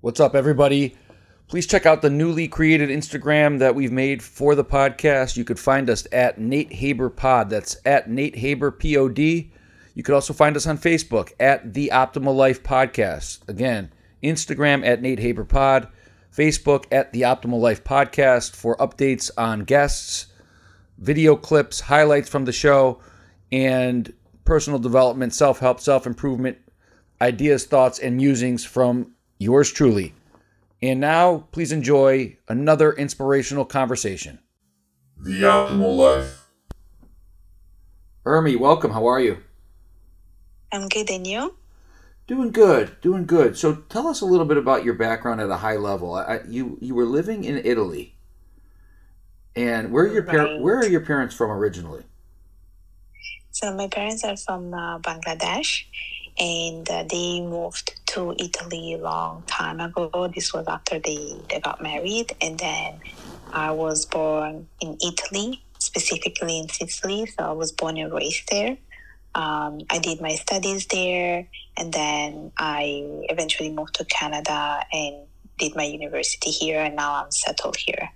What's up, everybody? Please check out the newly created Instagram that we've made for the podcast. You could find us at Nate Haber Pod. That's at Nate Haber Pod. You could also find us on Facebook at The Optimal Life Podcast. Again, Instagram at Nate Haber Pod, Facebook at The Optimal Life Podcast for updates on guests, video clips, highlights from the show, and personal development, self help, self improvement, ideas, thoughts, and musings from yours truly. And now, please enjoy another inspirational conversation. The Optimal Life. Urmi, welcome. How are you? I'm good, and you? Doing good, doing good. So, tell us a little bit about your background at a high level. I, you you were living in Italy, and where are your par- Right. where are your parents from originally? So my parents are from uh, Bangladesh, and uh, they moved to Italy a long time ago. This was after they, they got married, and then I was born in Italy, specifically in Sicily. So I was born and raised there. Um, I did my studies there, and then I eventually moved to Canada and did my university here, and now I'm settled here.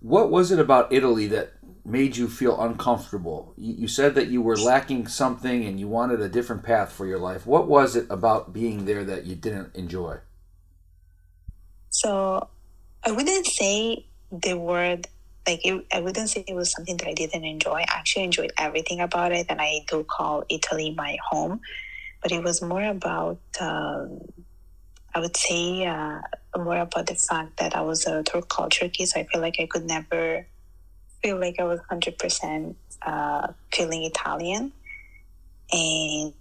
What was it about Italy that made you feel uncomfortable? You, you said that you were lacking something and you wanted a different path for your life. What was it about being there that you didn't enjoy? So I wouldn't say the word like it, I wouldn't say it was something that I didn't enjoy. I actually enjoyed everything about it, and I do call Italy my home. But it was more about um, I would say uh, more about the fact that I was a third culture kid, so I feel like I could never feel like I was hundred percent uh, feeling Italian, and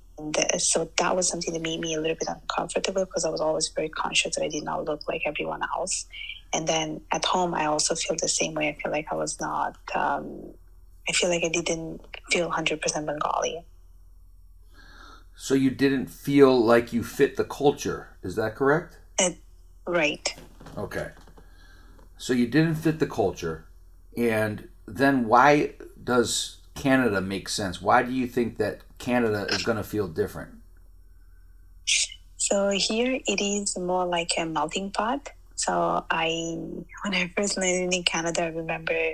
so that was something that made me a little bit uncomfortable because I was always very conscious that I did not look like everyone else. And then at home, I also feel the same way. I feel like I was not. Um, I feel like I didn't feel hundred percent Bengali. So you didn't feel like you fit the culture. Is that correct? Right. Okay. So you didn't fit the culture. And then why does Canada make sense? Why do you think that Canada is going to feel different? So here it is more like a melting pot. So I, when I first landed in Canada, I remember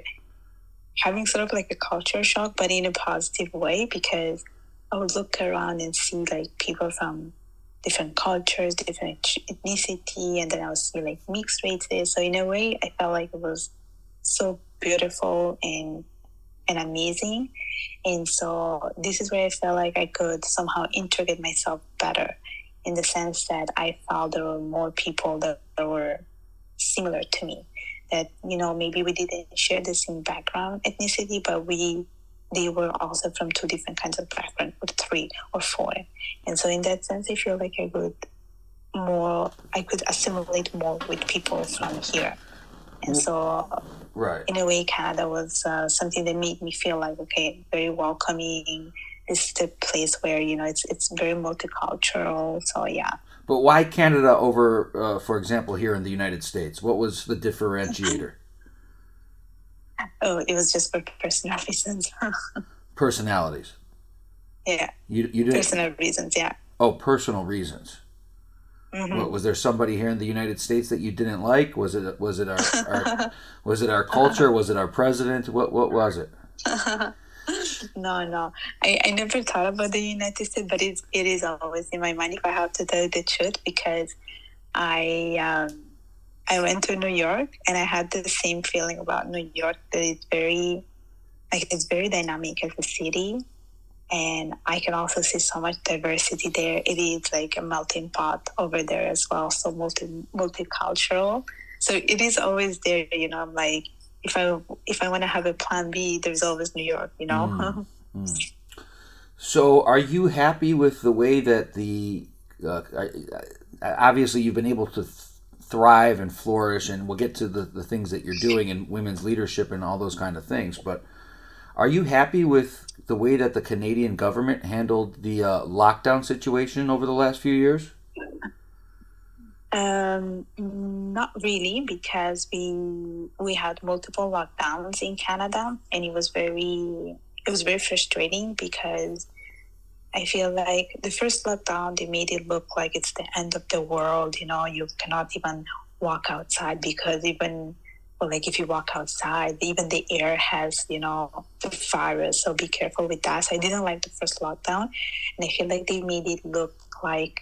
having sort of like a culture shock, but in a positive way because I would look around and see like people from different cultures, different ethnicity, and then I would see like mixed races. So in a way, I felt like it was so beautiful and and amazing. And so this is where I felt like I could somehow integrate myself better in the sense that I felt there were more people that were similar to me. That, you know, maybe we didn't share the same background ethnicity, but we they were also from two different kinds of background, or three or four. And so in that sense I feel like I could more I could assimilate more with people from here. And so Right. in a way, Canada was uh, something that made me feel like okay, very welcoming. This is the place where you know it's it's very multicultural. So yeah, But why Canada over, uh, for example, here in the United States? What was the differentiator? oh, it was just for personal reasons. Personalities. yeah, You, you didn't. personal reasons. Yeah. Oh, personal reasons. Mhm. What, was there somebody here in the United States that you didn't like? Was it was it our, our was it our culture? Was it our president? What what was it? no, no, I, I never thought about the United States, but it's, it is always in my mind if I have to tell you the truth because I um, I went to New York and I had the same feeling about New York that it's very like it's very dynamic as a city and I can also see so much diversity there. It is like a melting pot over there as well, so multi multicultural. So it is always there, you know. I'm like, if I if I want to have a plan B, there's always New York, you know. So, are you happy with the way that the uh, obviously you've been able to th- thrive and flourish, and we'll get to the, the things that you're doing in women's leadership and all those kind of things. But are you happy with the way that the Canadian government handled the uh, lockdown situation over the last few years? Um, not really, because we we had multiple lockdowns in Canada, and it was very it was very frustrating because I feel like the first lockdown, they made it look like it's the end of the world. You know, you cannot even walk outside because even, well, like if you walk outside, even the air has, you know, the virus. So be careful with that. So I didn't like the first lockdown. And I feel like they made it look like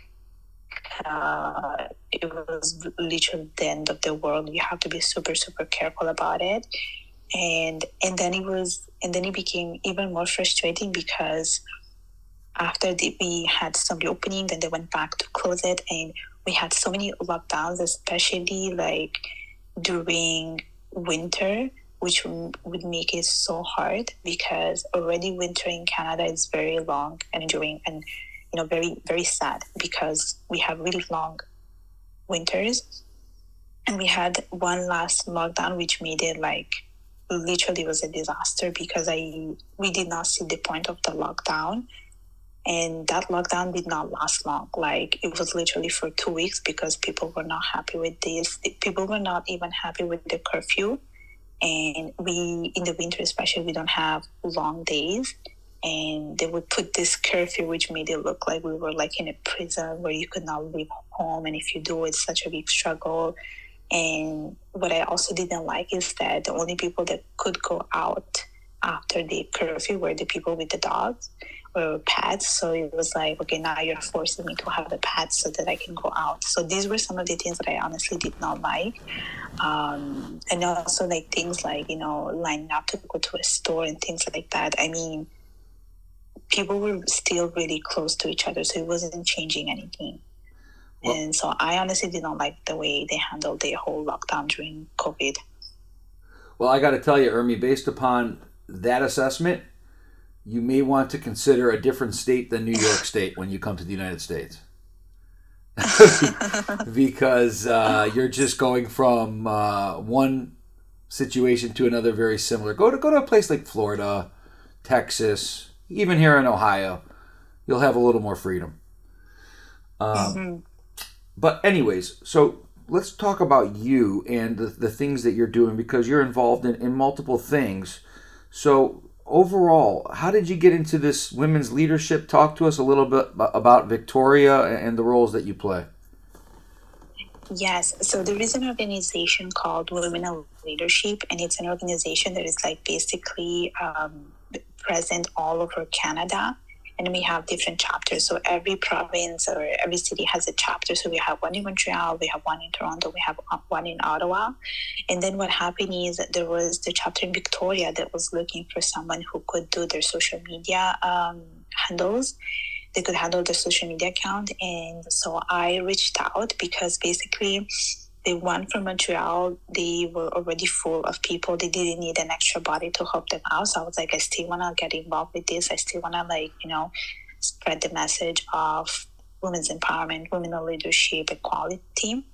uh, it was literally the end of the world. You have to be super, super careful about it. And and then it was and then it became even more frustrating because after the, we had some reopening, then they went back to close it, and we had so many lockdowns, especially like during winter, which would make it so hard because already winter in Canada is very long and during and you know very very sad because we have really long winters, and we had one last lockdown which made it like literally was a disaster because I we did not see the point of the lockdown and that lockdown did not last long. Like it was literally for two weeks because people were not happy with this. People were not even happy with the curfew. And we in the winter especially we don't have long days. And they would put this curfew which made it look like we were like in a prison where you could not leave home. And if you do it's such a big struggle. And what i also didn't like is that the only people that could go out after the curfew were the people with the dogs or pets. So it was like, okay, now you're forcing me to have the pads so that I can go out. So these were some of the things that I honestly did not like. Um, and also like things like, you know, lining up to go to a store and things like that. I mean, people were still really close to each other, so it wasn't changing anything. Well, and so I honestly did not like the way they handled the whole lockdown during COVID. Well, I got to tell you, Urmi, based upon that assessment, you may want to consider a different state than New York State when you come to the United States. because uh, you're just going from uh, one situation to another very similar. Go to go to a place like Florida, Texas, even here in Ohio, you'll have a little more freedom. Um, mm-hmm. But anyways, so let's talk about you and the, the things that you're doing because you're involved in, in multiple things. So overall, how did you get into this women's leadership? Talk to us a little bit about Victoria and the roles that you play. Yes, so there is an organization called Women in Leadership, and it's an organization that is like basically um, present all over Canada and we have different chapters. So every province or every city has a chapter. So we have one in Montreal, we have one in Toronto, we have one in Ottawa. And then what happened is that there was the chapter in Victoria that was looking for someone who could do their social media um, handles. They could handle their social media account. And so I reached out because basically the one from Montreal, they were already full of people. They didn't need an extra body to help them out. So I was like, I still want to get involved with this. I still want to, like, you know, spread the message of women's empowerment, women leadership, equality.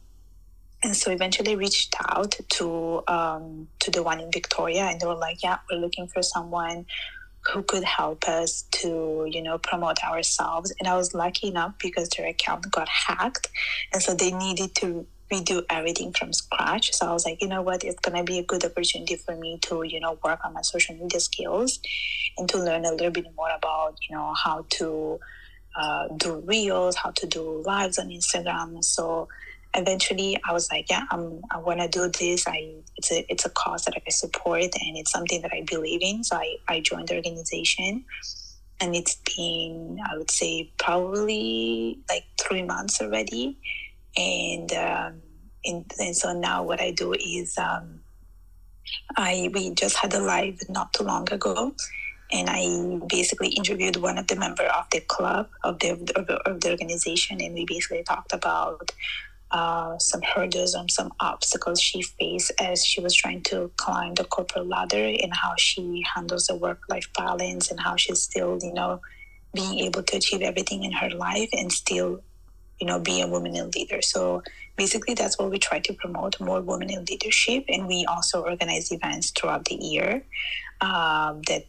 And so eventually reached out to um, to the one in Victoria, and they were like, "Yeah, we're looking for someone who could help us to you know promote ourselves." And I was lucky enough because their account got hacked, and so they needed to we do everything from scratch. So I was like, you know what, it's gonna be a good opportunity for me to, you know, work on my social media skills and to learn a little bit more about, you know, how to uh, do reels, how to do lives on Instagram. So eventually I was like, yeah, I'm, I want to do this. I, it's a, it's a cause that I support and it's something that I believe in. So I, I joined the organization and it's been, I would say probably like three months already and um, and, and so now what I do is um, I we just had a live not too long ago, and I basically interviewed one of the member of the club of the of the, organization, and we basically talked about uh, some hurdles and some obstacles she faced as she was trying to climb the corporate ladder, and how she handles the work life balance, and how she's still you know being able to achieve everything in her life and still you know, be a woman in leader. So basically, that's what we try to promote more women in leadership, and we also organize events throughout the year um, that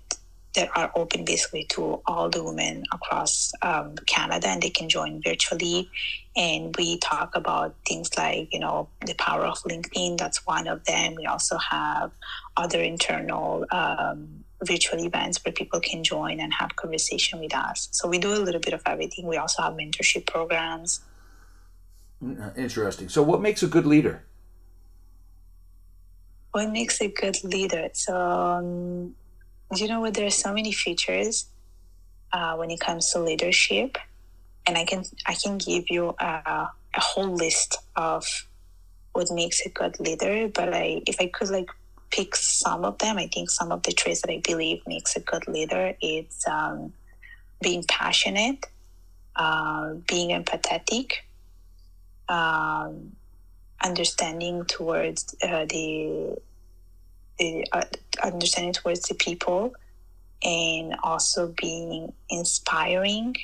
that are open basically to all the women across um, Canada, and they can join virtually. And we talk about things like, you know, the power of LinkedIn. That's one of them. We also have other internal um, virtual events where people can join and have conversation with us. So we do a little bit of everything. We also have mentorship programs. Mm, Interesting. So, what makes a good leader? What makes a good leader? So, um, you know what? There are so many features uh, when it comes to leadership, and I can I can give you a, a whole list of what makes a good leader. But I, if I could like pick some of them, I think some of the traits that I believe makes a good leader is um, being passionate, uh, being empathetic, um, understanding towards uh, the, the uh, understanding towards the people, and also being inspiring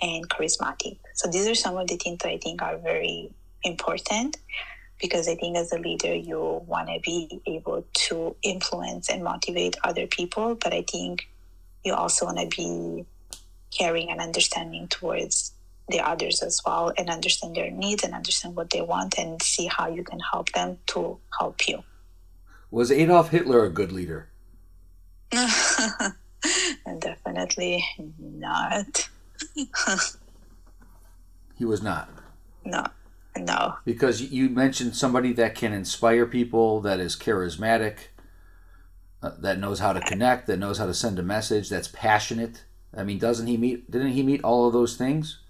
and charismatic. So these are some of the things that I think are very important because I think as a leader, you want to be able to influence and motivate other people, but I think you also want to be caring and understanding towards the others as well and understand their needs and understand what they want and see how you can help them to help you. Was Adolf Hitler a good leader? Definitely not. He was not. No, no. Because you mentioned somebody that can inspire people, that is charismatic, uh, that knows how to connect, that knows how to send a message, that's passionate. I mean, doesn't he meet? Didn't he meet all of those things?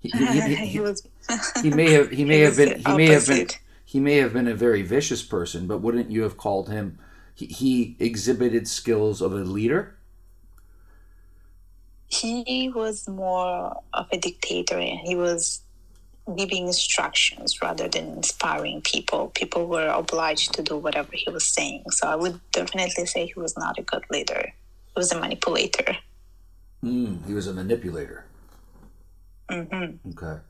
He, he, he, he was. he may have. He may have been. He may have been. He may have been a very vicious person, but wouldn't you have called him? He, he exhibited skills of a leader. he was more of a dictator and he was giving instructions rather than inspiring people. People were obliged to do whatever he was saying. So I would definitely say he was not a good leader. He was a manipulator. Mm, he was a manipulator. hmm Okay.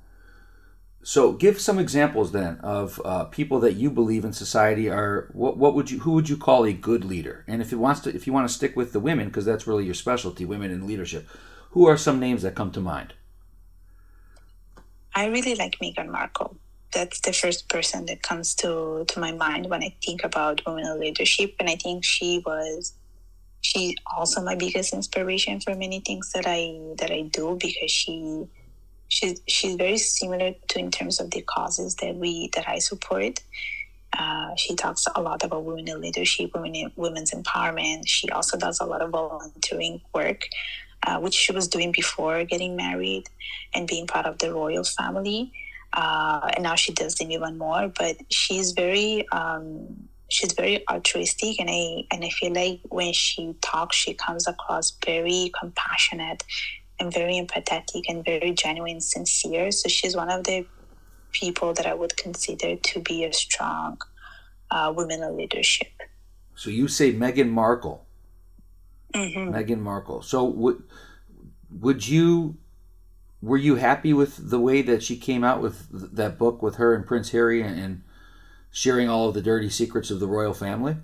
So, give some examples then of uh, people that you believe in society are. What, what would you? Who would you call a good leader? And if it wants to, if you want to stick with the women, because that's really your specialty, women in leadership. Who are some names that come to mind? I really like Meghan Markle. That's the first person that comes to, to my mind when I think about women in leadership. And I think she was she's also my biggest inspiration for many things that I that I do because she she's she's very similar to in terms of the causes that we that I support. Uh, she talks a lot about women in leadership, women in, women's empowerment. She also does a lot of volunteering work, uh, which she was doing before getting married and being part of the royal family. Uh, and now she does them even more. But she's very um, she's very altruistic, and I and I feel like when she talks, she comes across very compassionate and very empathetic and very genuine, sincere. So she's one of the people that I would consider to be a strong uh, women in leadership. So you say Meghan Markle. Hmm Meghan Markle. So would would you were you happy with the way that she came out with th- that book with her and Prince Harry and, and sharing all of the dirty secrets of the royal family?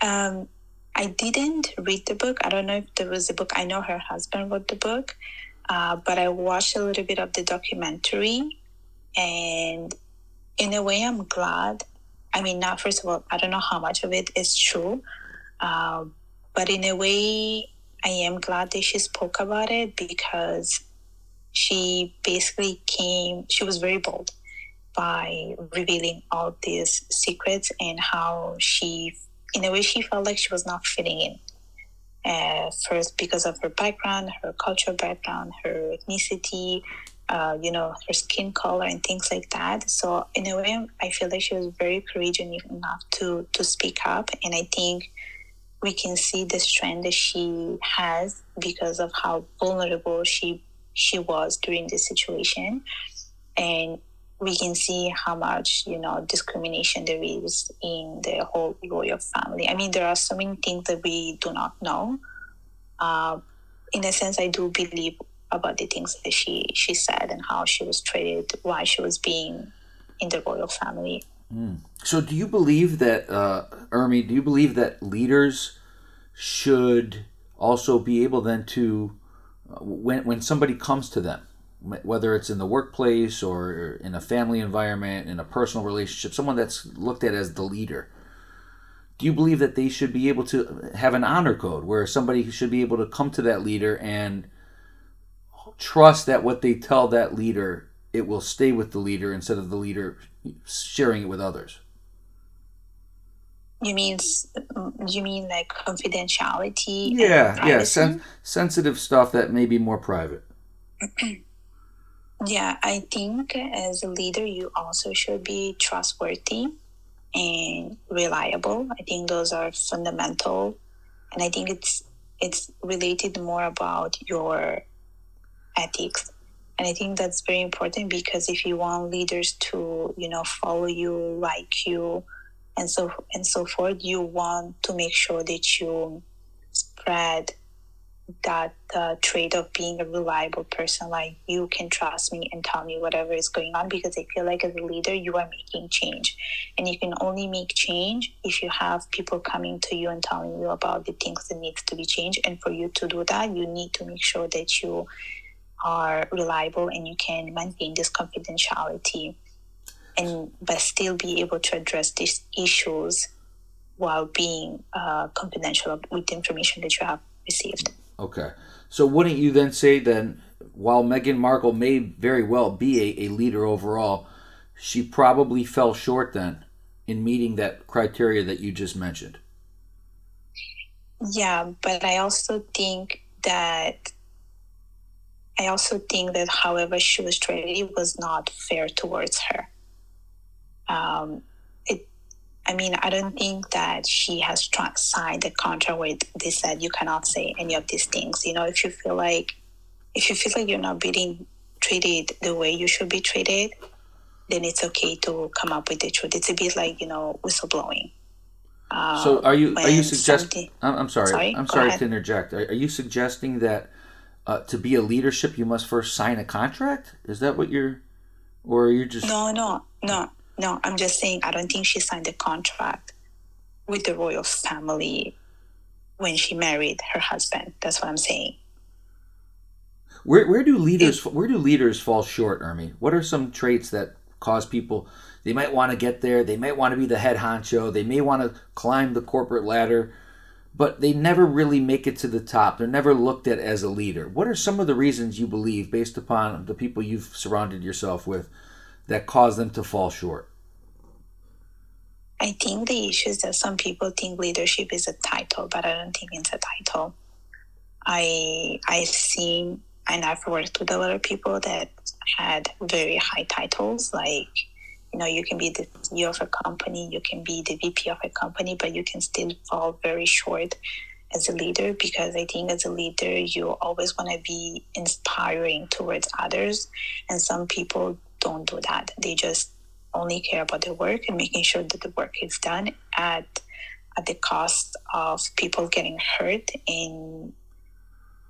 Um, I didn't read the book. I don't know if there was a book. I know her husband wrote the book, uh, but I watched a little bit of the documentary, and in a way, I'm glad. I mean, now first of all, I don't know how much of it is true, uh, but in a way, I am glad that she spoke about it because she basically came. She was very bold by revealing all these secrets and how she in a way she felt like she was not fitting in uh, first because of her background her cultural background her ethnicity uh, you know her skin color and things like that so in a way i feel like she was very courageous enough to to speak up and i think we can see the strength that she has because of how vulnerable she she was during this situation and we can see how much you know discrimination there is in the whole royal family. I mean, there are so many things that we do not know. Uh, in a sense, I do believe about the things that she she said and how she was treated, why she was being in the royal family. So, do you believe that, uh, Urmi, do you believe that leaders should also be able then to, uh, when, when somebody comes to them, whether it's in the workplace or in a family environment, in a personal relationship, someone that's looked at as the leader, do you believe that they should be able to have an honor code where somebody should be able to come to that leader and trust that what they tell that leader it will stay with the leader instead of the leader sharing it with others. You mean you mean like confidentiality yeah yeah sen- sensitive stuff that may be more private. Yeah i think as a leader you also should be trustworthy and reliable. I think those are fundamental and i think it's it's related more about your ethics and i think that's very important because if you want leaders to you know follow you like you and so and so forth you want to make sure that you spread that uh, trait of being a reliable person. Like you can trust me and tell me whatever is going on because i feel like as a leader you are making change. And you can only make change if you have people coming to you and telling you about the things that needs to be changed. And for you to do that you need to make sure that you are reliable and you can maintain this confidentiality and but still be able to address these issues while being uh, confidential with the information that you have received. Okay. So wouldn't you then say then while Meghan Markle may very well be a, a leader overall, she probably fell short then in meeting that criteria that you just mentioned? Yeah, but I also think that I also think that however she was treated, it was not fair towards her. Um, it, I mean, I don't think that she has tra- signed a contract where they said you cannot say any of these things. You know, if you feel like, if you feel like you're not being treated the way you should be treated, then it's okay to come up with the truth. It's a bit like you know whistleblowing. Um, so are you are you suggesting? I'm, I'm sorry. sorry. I'm sorry to interject. Are, are you suggesting that uh, to be a leadership you must first sign a contract? Is that what you're, or are you just? No, no, no. No, I'm just saying I don't think she signed a contract with the royal family when she married her husband. That's what I'm saying. Where where do leaders it, where do leaders fall short, Urmi? What are some traits that cause people they might want to get there, they might want to be the head honcho, they may want to climb the corporate ladder, but they never really make it to the top. They're never looked at as a leader. What are some of the reasons you believe based upon the people you've surrounded yourself with that cause them to fall short? I think the issue is that some people think leadership is a title, but I don't think it's a title. I I've seen and I've worked with a lot of people that had very high titles, like you know, you can be the CEO of a company, you can be the VP of a company, but you can still fall very short as a leader because I think as a leader, you always want to be inspiring towards others. And some people don't do that. They just only care about their work and making sure that the work is done at at the cost of people getting hurt and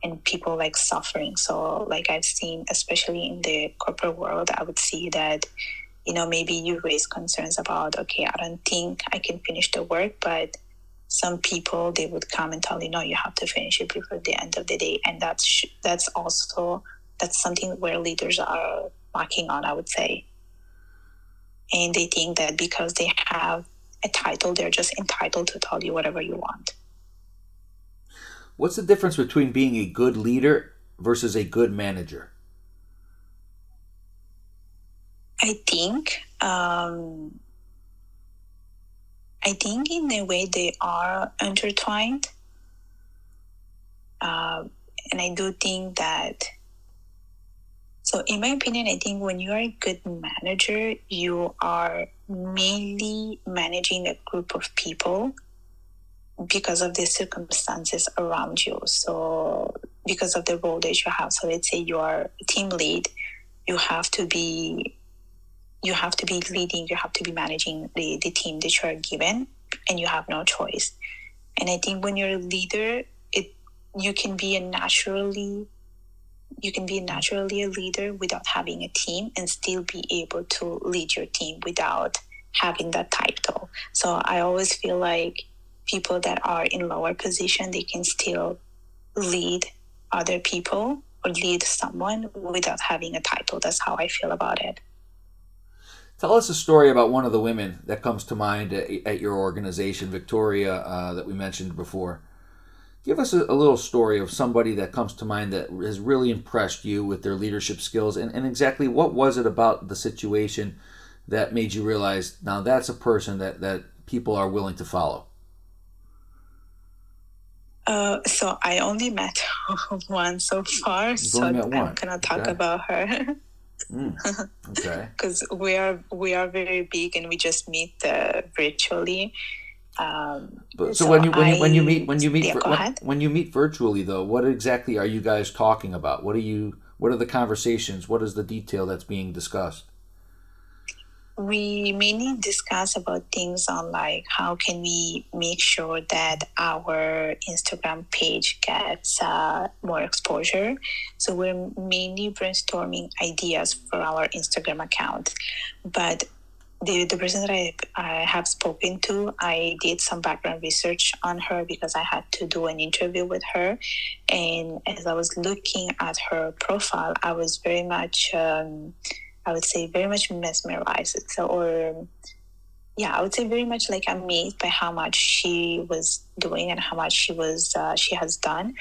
and people like suffering. So like I've seen, especially in the corporate world, I would see that you know maybe you raise concerns about okay, I don't think I can finish the work, but some people they would come and tell you no you have to finish it before the end of the day. And that's that's also that's something where leaders are lacking on i would say. And they think that because they have a title they're just entitled to tell you whatever you want. What's the difference between being a good leader versus a good manager i think um, I think in a way they are intertwined. Uh, and I do think that, so in my opinion, I think when you are a good manager, you are mainly managing a group of people because of the circumstances around you. So, because of the role that you have. So, let's say you are a team lead, you have to be you have to be leading, you have to be managing the, the team that you are given, and you have no choice. And I think when you're a leader, it you can be a naturally you can be naturally a leader without having a team and still be able to lead your team without having that title. So I always feel like people that are in lower position they can still lead other people or lead someone without having a title. That's how I feel about it. Tell us a story about one of the women that comes to mind at, at your organization, Victoria, uh, that we mentioned before. Give us a, a, little story of somebody that comes to mind that has really impressed you with their leadership skills, and, and exactly what was it about the situation that made you realize now that's a person that, that people are willing to follow? Uh, so I only met one so far, You've so I'm gonna talk about her. mm, okay. Because we are we are very big and we just meet uh, virtually. Um, but, so, so, when you when you when you meet when you meet yeah, when, when, you meet virtually though, what exactly are you guys talking about? What are you? What are the conversations? What is the detail that's being discussed? We mainly discuss about things on like how can we make sure that our instagram page gets uh, more exposure so we're mainly brainstorming ideas for our instagram account but the, the person that I, I have spoken to, I did some background research on her because I had to do an interview with her. And as I was looking at her profile, I was very much um, I would say very much mesmerized. So, or yeah, I would say very much like amazed by how much she was doing and how much she was uh, she has done,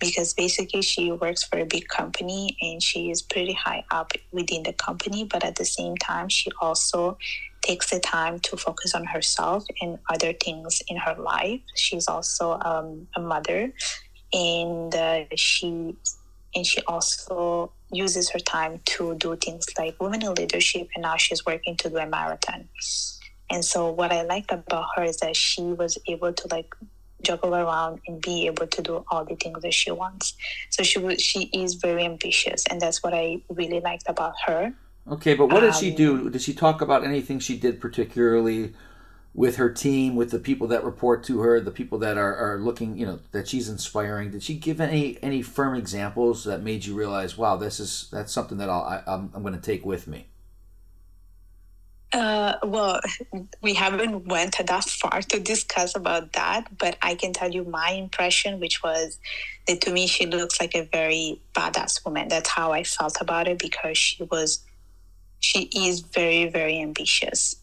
because basically she works for a big company and she is pretty high up within the company, but at the same time she also takes the time to focus on herself and other things in her life. She's also um, a mother, and uh, she and she also uses her time to do things like women in leadership and now she's working to do a marathon. And so what i liked about her is that she was able to like juggle around and be able to do all the things that she wants. So she was she is very ambitious and that's what i really liked about her. Okay but what did um, she do? Did she talk about anything she did particularly with her team, with the people that report to her, the people that are, are looking, you know, that she's inspiring. Did she give any any firm examples that made you realize, wow, this is that's something that I'll, I, I'm I'm going to take with me? Uh, well, we haven't went that far to discuss about that, but I can tell you my impression, which was that to me she looks like a very badass woman. That's how I felt about it because she was, she is very very ambitious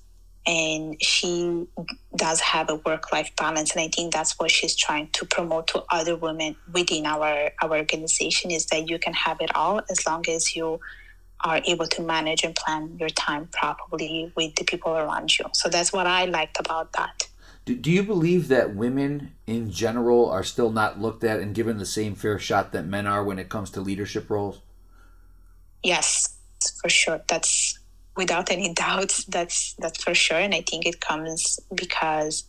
and she does have a work life balance and i think that's what she's trying to promote to other women within our our organization is that you can have it all as long as you are able to manage and plan your time properly with the people around you. So that's what i liked about that. Do, do you believe that women in general are still not looked at and given the same fair shot that men are when it comes to leadership roles? Yes for sure. That's without any doubts. That's that's for sure, and I think it comes because,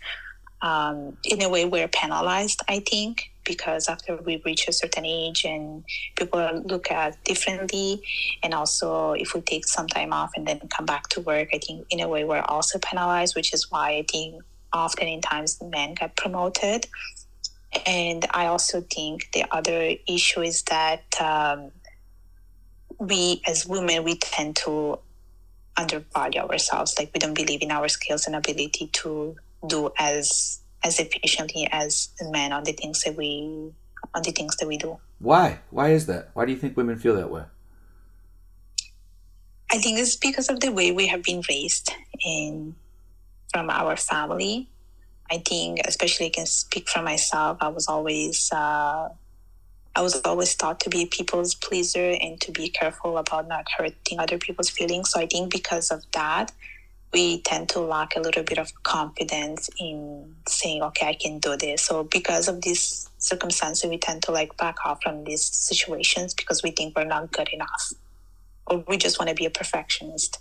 um, in a way, we're penalized. I think because after we reach a certain age and people look at differently, and also if we take some time off and then come back to work, I think in a way we're also penalized, which is why I think often in times men get promoted. And I also think the other issue is that um, we as women we tend to undervalue ourselves. Like we don't believe in our skills and ability to do as as efficiently as men on the things that we on the things that we do. Why? Why is that? Why do you think women feel that way? I think it's because of the way we have been raised in from our family. I think especially i can speak for myself i was always uh, I was always taught to be a people's pleaser and to be careful about not hurting other people's feelings. So I think because of that, we tend to lack a little bit of confidence in saying, okay, I can do this. So because of this circumstance, we tend to like back off from these situations because we think we're not good enough or we just want to be a perfectionist.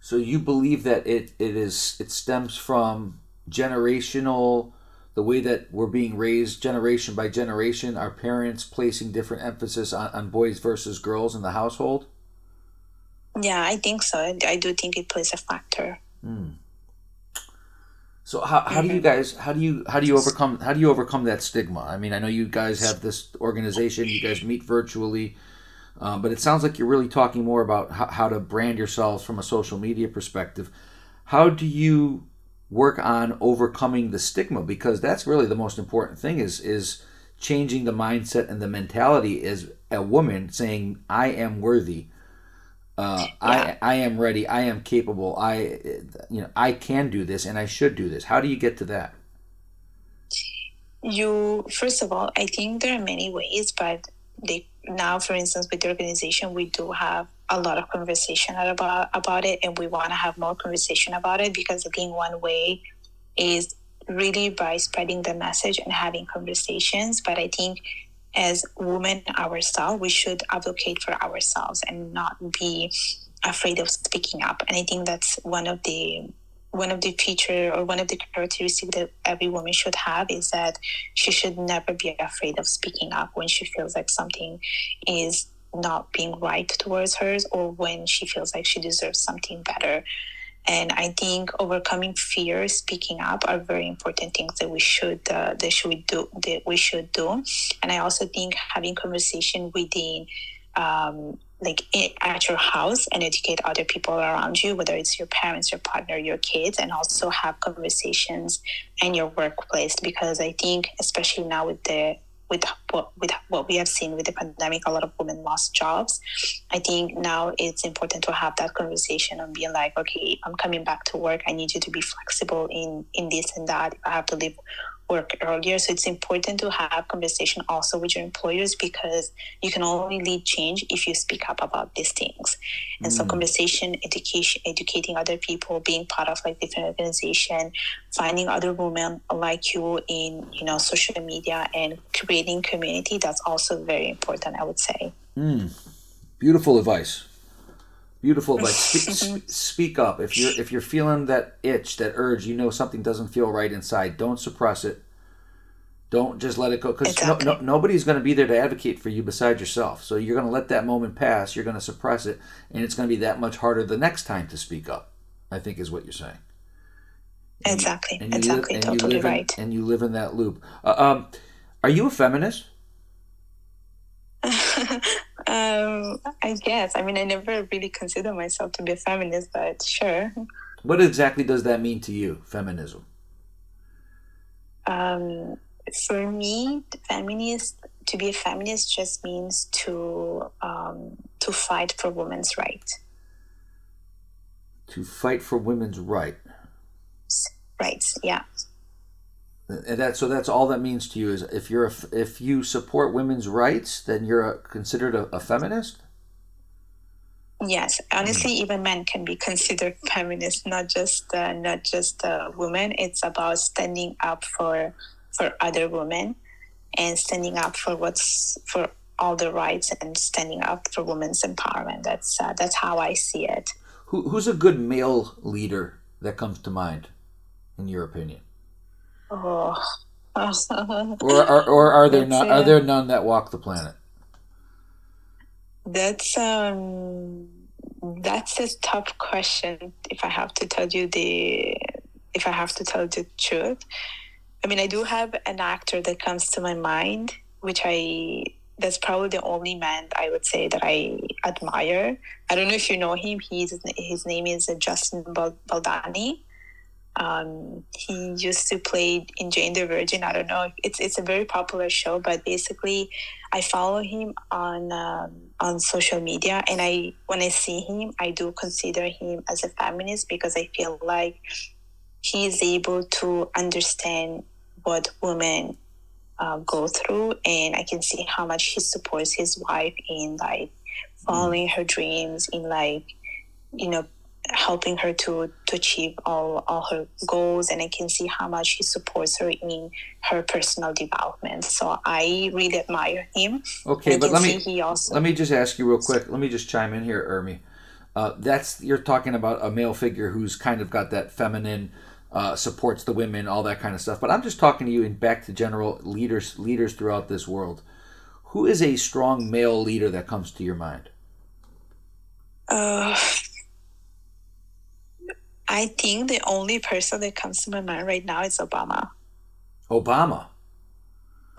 So you believe that it, it is it stems from generational the way that we're being raised generation by generation, our parents placing different emphasis on, on boys versus girls in the household? Yeah, I think so. I do think it plays a factor. Mm. So how, how do you guys how do you how do you overcome how do you overcome that stigma? I mean, I know you guys have this organization. You guys meet virtually, um, but it sounds like you're really talking more about how, how to brand yourselves from a social media perspective. How do you work on overcoming the stigma because that's really the most important thing is is changing the mindset and the mentality as a woman saying I am worthy uh, I I am ready. I am capable. I you know I can do this and I should do this. How do you get to that? You first of all, I think there are many ways, but they now, for instance, with the organization, we do have a lot of conversation about about it, and we want to have more conversation about it because I think one way is really by spreading the message and having conversations. But I think as women ourselves, we should advocate for ourselves and not be afraid of speaking up. And I think that's one of the one of the feature or one of the characteristics that every woman should have is that she should never be afraid of speaking up when she feels like something is not being right towards hers or when she feels like she deserves something better and I think overcoming fear, speaking up, are very important things that we should uh, that should do that we should do. And I also think having conversation within. Um, like at your house and educate other people around you, whether it's your parents, your partner, your kids, and also have conversations in your workplace. Because I think, especially now with the with what with what we have seen with the pandemic, a lot of women lost jobs. I think now it's important to have that conversation and being like, okay, I'm coming back to work. I need you to be flexible in in this and that. If I have to leave work earlier. So it's important to have conversation also with your employers because you can only lead change if you speak up about these things. And mm. so conversation, education, educating other people, being part of like different organization, finding other women like you in, you know, social media and creating community, that's also very important, I would say. Mm. Beautiful advice beautiful advice speak, speak, up. If you're if you're feeling that itch that urge you know something doesn't feel right inside don't suppress it. Don't just let it go because exactly. no, no, nobody's going to be there to advocate for you besides yourself. So you're going to let that moment pass you're going to suppress it and it's going to be that much harder the next time to speak up i think is what you're saying. And exactly. you, exactly. live, totally in, right. and you live in that loop. Uh, um, are you a feminist Um, I guess. I mean, I never really consider myself to be a feminist, but sure. What exactly does that mean to you, feminism? Um, for me, feminist to be a feminist just means to um, to fight for women's rights. To fight for women's right. Rights, yeah. And that so that's all that means to you is if you're a, if you support women's rights, then you're a, considered a, a, feminist. Yes, honestly, mm. even men can be considered feminists, not just uh, not just uh, women. It's about standing up for for other women and standing up for what's for all the rights and standing up for women's empowerment. That's uh, that's how I see it. Who, who's a good male leader that comes to mind, in your opinion? Oh. or, are, or are there not? Are there none that walk the planet? That's um, that's a tough question. If I have to tell you the, if I have to tell the truth, I mean, I do have an actor that comes to my mind, which I that's probably the only man I would say that I admire. I don't know if you know him. He's his name is Justin Baldoni. Um, he used to play in Jane the Virgin. I don't know. It's it's a very popular show, but basically, I follow him on um, on social media, and I when I see him, I do consider him as a feminist because I feel like he is able to understand what women uh, go through, and I can see how much he supports his wife in like following her dreams, in like you know helping her to to achieve all all her goals and i can see how much he supports her in her personal development. So i really admire him. Okay but let me he also let me just ask you real quick. Let me just chime in here Urmi. Uh, that's you're talking about a male figure who's kind of got that feminine uh, supports the women all that kind of stuff. But i'm just talking to you and back to general leaders leaders throughout this world. Who is a strong male leader that comes to your mind? Uh I think the only person that comes to my mind right now is Obama. Obama.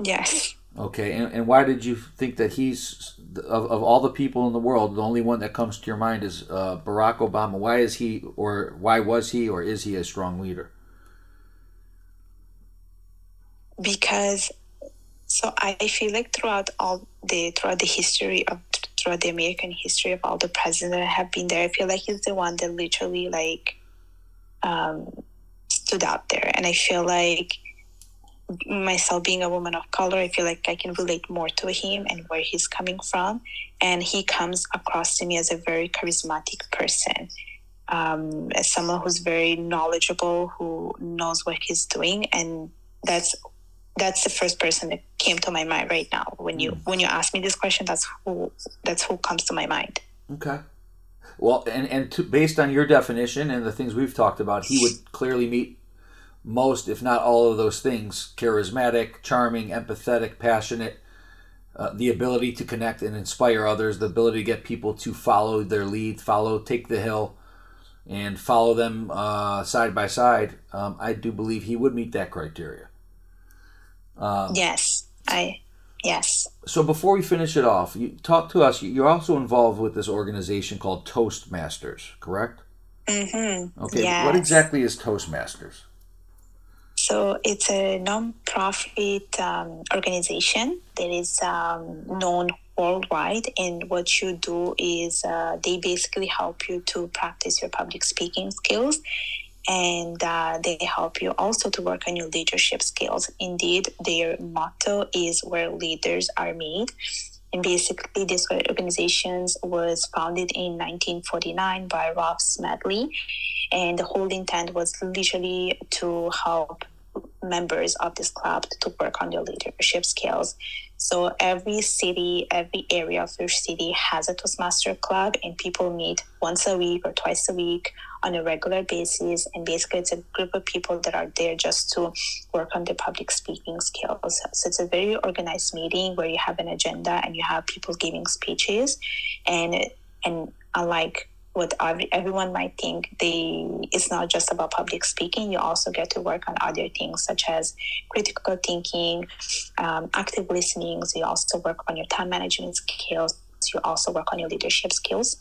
Yes. Okay, and, and why did you think that he's of, of all the people in the world, the only one that comes to your mind is uh, Barack Obama? Why is he, or why was he, or is he a strong leader? Because, so I feel like throughout all the throughout the history of throughout the American history of all the presidents that have been there. I feel like he's the one that literally like um, stood out there, and I feel like myself being a woman of color, I feel like I can relate more to him and where he's coming from, and he comes across to me as a very charismatic person. Um, as someone who's very knowledgeable, who knows what he's doing, and that's that's the first person that came to my mind right now. When you when you ask me this question that's who that's who comes to my mind. Okay. Well, and and to, based on your definition and the things we've talked about, he would clearly meet most, if not all, of those things: charismatic, charming, empathetic, passionate, uh, the ability to connect and inspire others, the ability to get people to follow their lead, follow, take the hill, and follow them uh, side by side. Um, I do believe he would meet that criteria. yes i yes So before we finish it off, you talk to us. You're also involved with this organization called Toastmasters, correct? mm-hmm. Okay. yes. What exactly is Toastmasters? So it's a non-profit um, organization that is um, known worldwide, and what you do is uh, they basically help you to practice your public speaking skills, and uh, they help you also to work on your leadership skills. Indeed, their motto is "Where leaders are made." And basically, this organization was founded in 1949 by Ralph Smedley, and the whole intent was literally to help members of this club to work on their leadership skills. So every city, every area of your city has a Toastmaster club, and people meet once a week or twice a week on a regular basis. And basically, it's a group of people that are there just to work on their public speaking skills. So it's a very organized meeting where you have an agenda and you have people giving speeches, and and unlike what everyone might think they it's not just about public speaking you also get to work on other things such as critical thinking um, active listening so you also work on your time management skills you also work on your leadership skills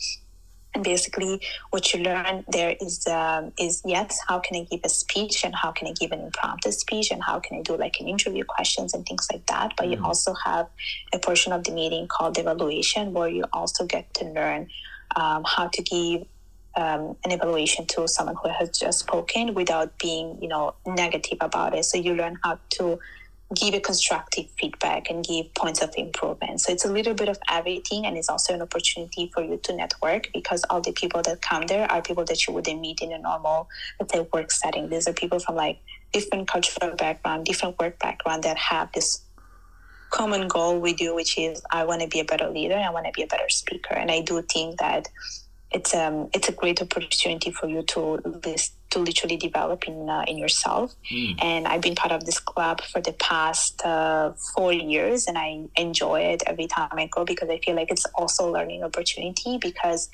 and basically what you learn there is um, is yes how can i give a speech and how can i give an impromptu speech and how can i do like an interview questions and things like that. But you also have a portion of the meeting called evaluation where you also get to learn um, how to give um, an evaluation to someone who has just spoken without being you know negative about it. So you learn how to give a constructive feedback and give points of improvement so it's a little bit of everything and it's also an opportunity for you to network because all the people that come there are people that you wouldn't meet in a normal let's say work setting these are people from like different cultural background different work background that have this common goal with you, which is I want to be a better leader. I want to be a better speaker, and I do think that it's um it's a great opportunity for you to this to literally develop in uh, in yourself. And I've been part of this club for the past uh, four years, and I enjoy it every time I go because I feel like it's also a learning opportunity because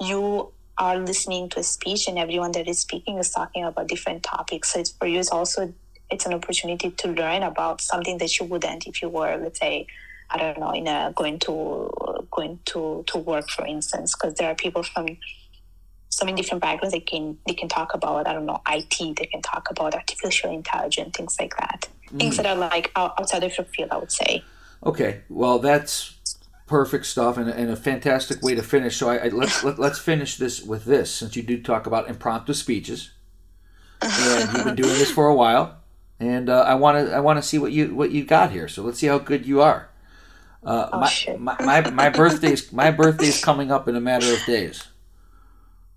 you are listening to a speech and everyone that is speaking is talking about different topics so it's for you it's also it's an opportunity to learn about something that you wouldn't if you were let's say i don't know in a going to going to to work for instance because there are people from so many different backgrounds they can they can talk about i don't know it they can talk about artificial intelligence things like that things that are like outside of your field i would say Okay, well that's perfect stuff and, and a fantastic way to finish. So I, I let's let, let's finish this with this since you do talk about impromptu speeches, and you've been doing this for a while, and uh, I want to I want to see what you what you got here. So let's see how good you are. Uh, Oh, my, my, my my birthday's my birthday's coming up in a matter of days.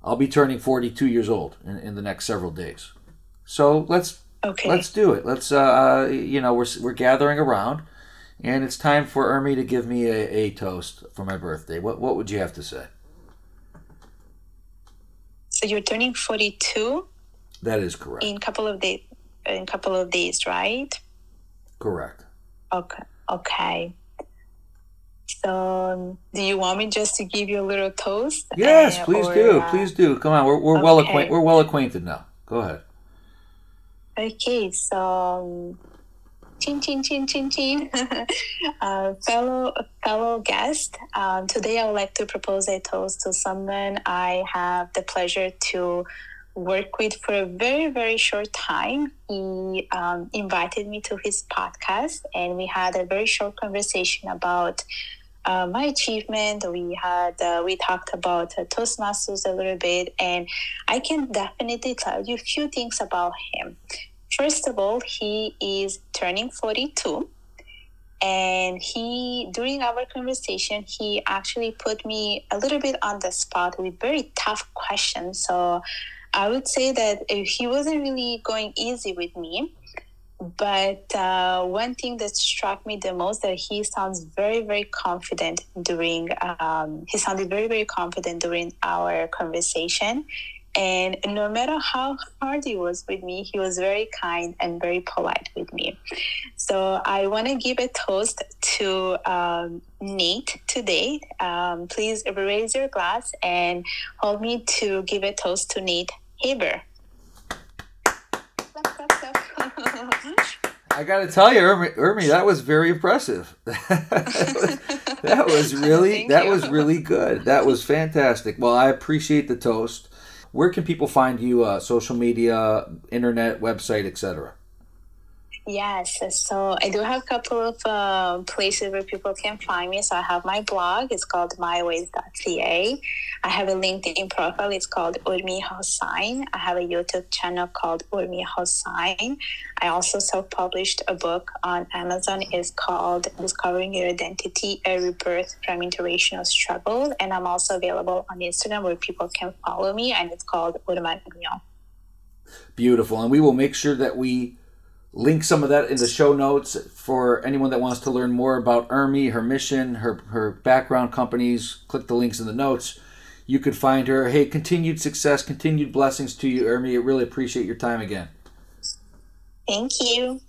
I'll be turning 42 years old in, in the next several days. So let's okay Let's do it. Let's, uh, you know, we're, we're gathering around, and it's time for Urmi to give me a, a toast for my birthday. What what would you have to say? so you're turning 42 That is correct. in a couple of days in couple of days right Correct. Okay. Okay. So, um, do you want me just to give you a little toast? Yes, Uh, please or, do. uh, Please do. Come on, we're, we're well acquainted. We're well acquainted now. Go ahead. Okay. So, um, chin chin chin chin chin. uh, fellow fellow guest. Um, today, I would like to propose a toast to someone I have the pleasure to work with for a very very short time. He um, invited me to his podcast, and we had a very short conversation about uh, my achievement. We had uh, we talked about uh, Toastmasters a little bit, and I can definitely tell you a few things about him. First of all, he is turning forty-two, and he during our conversation he actually put me a little bit on the spot with very tough questions. So I would say that he wasn't really going easy with me but uh, one thing that struck me the most that he sounds very very confident during um, he sounded very very confident during our conversation. And no matter how hard he was with me he was very kind and very polite with me. So i want to give a toast to um, nate today. Um, please raise your glass and hold me to give a toast to nate haber I got to tell you, Urmi, that was very impressive. that was really that you. was really good. That was fantastic. Well, I appreciate the toast. Where can people find you? Uh, social media, internet, website, etc. Yes, so I do have a couple of uh, places where people can find me. So I have my blog, it's called myways.ca. I have a LinkedIn profile, it's called Urmi Hossain. I have a YouTube channel called Urmi Hossain. I also self published a book on Amazon, it's called Discovering Your Identity A Rebirth from Interracial Struggle. And I'm also available on Instagram where people can follow me, and it's called Urma Beautiful. And we will make sure that we link some of that in the show notes for anyone that wants to learn more about Urmi, her mission, her her background companies. Click the links in the notes. You could find her. Hey, continued success, continued blessings to you, Urmi. I really appreciate your time again. Thank you.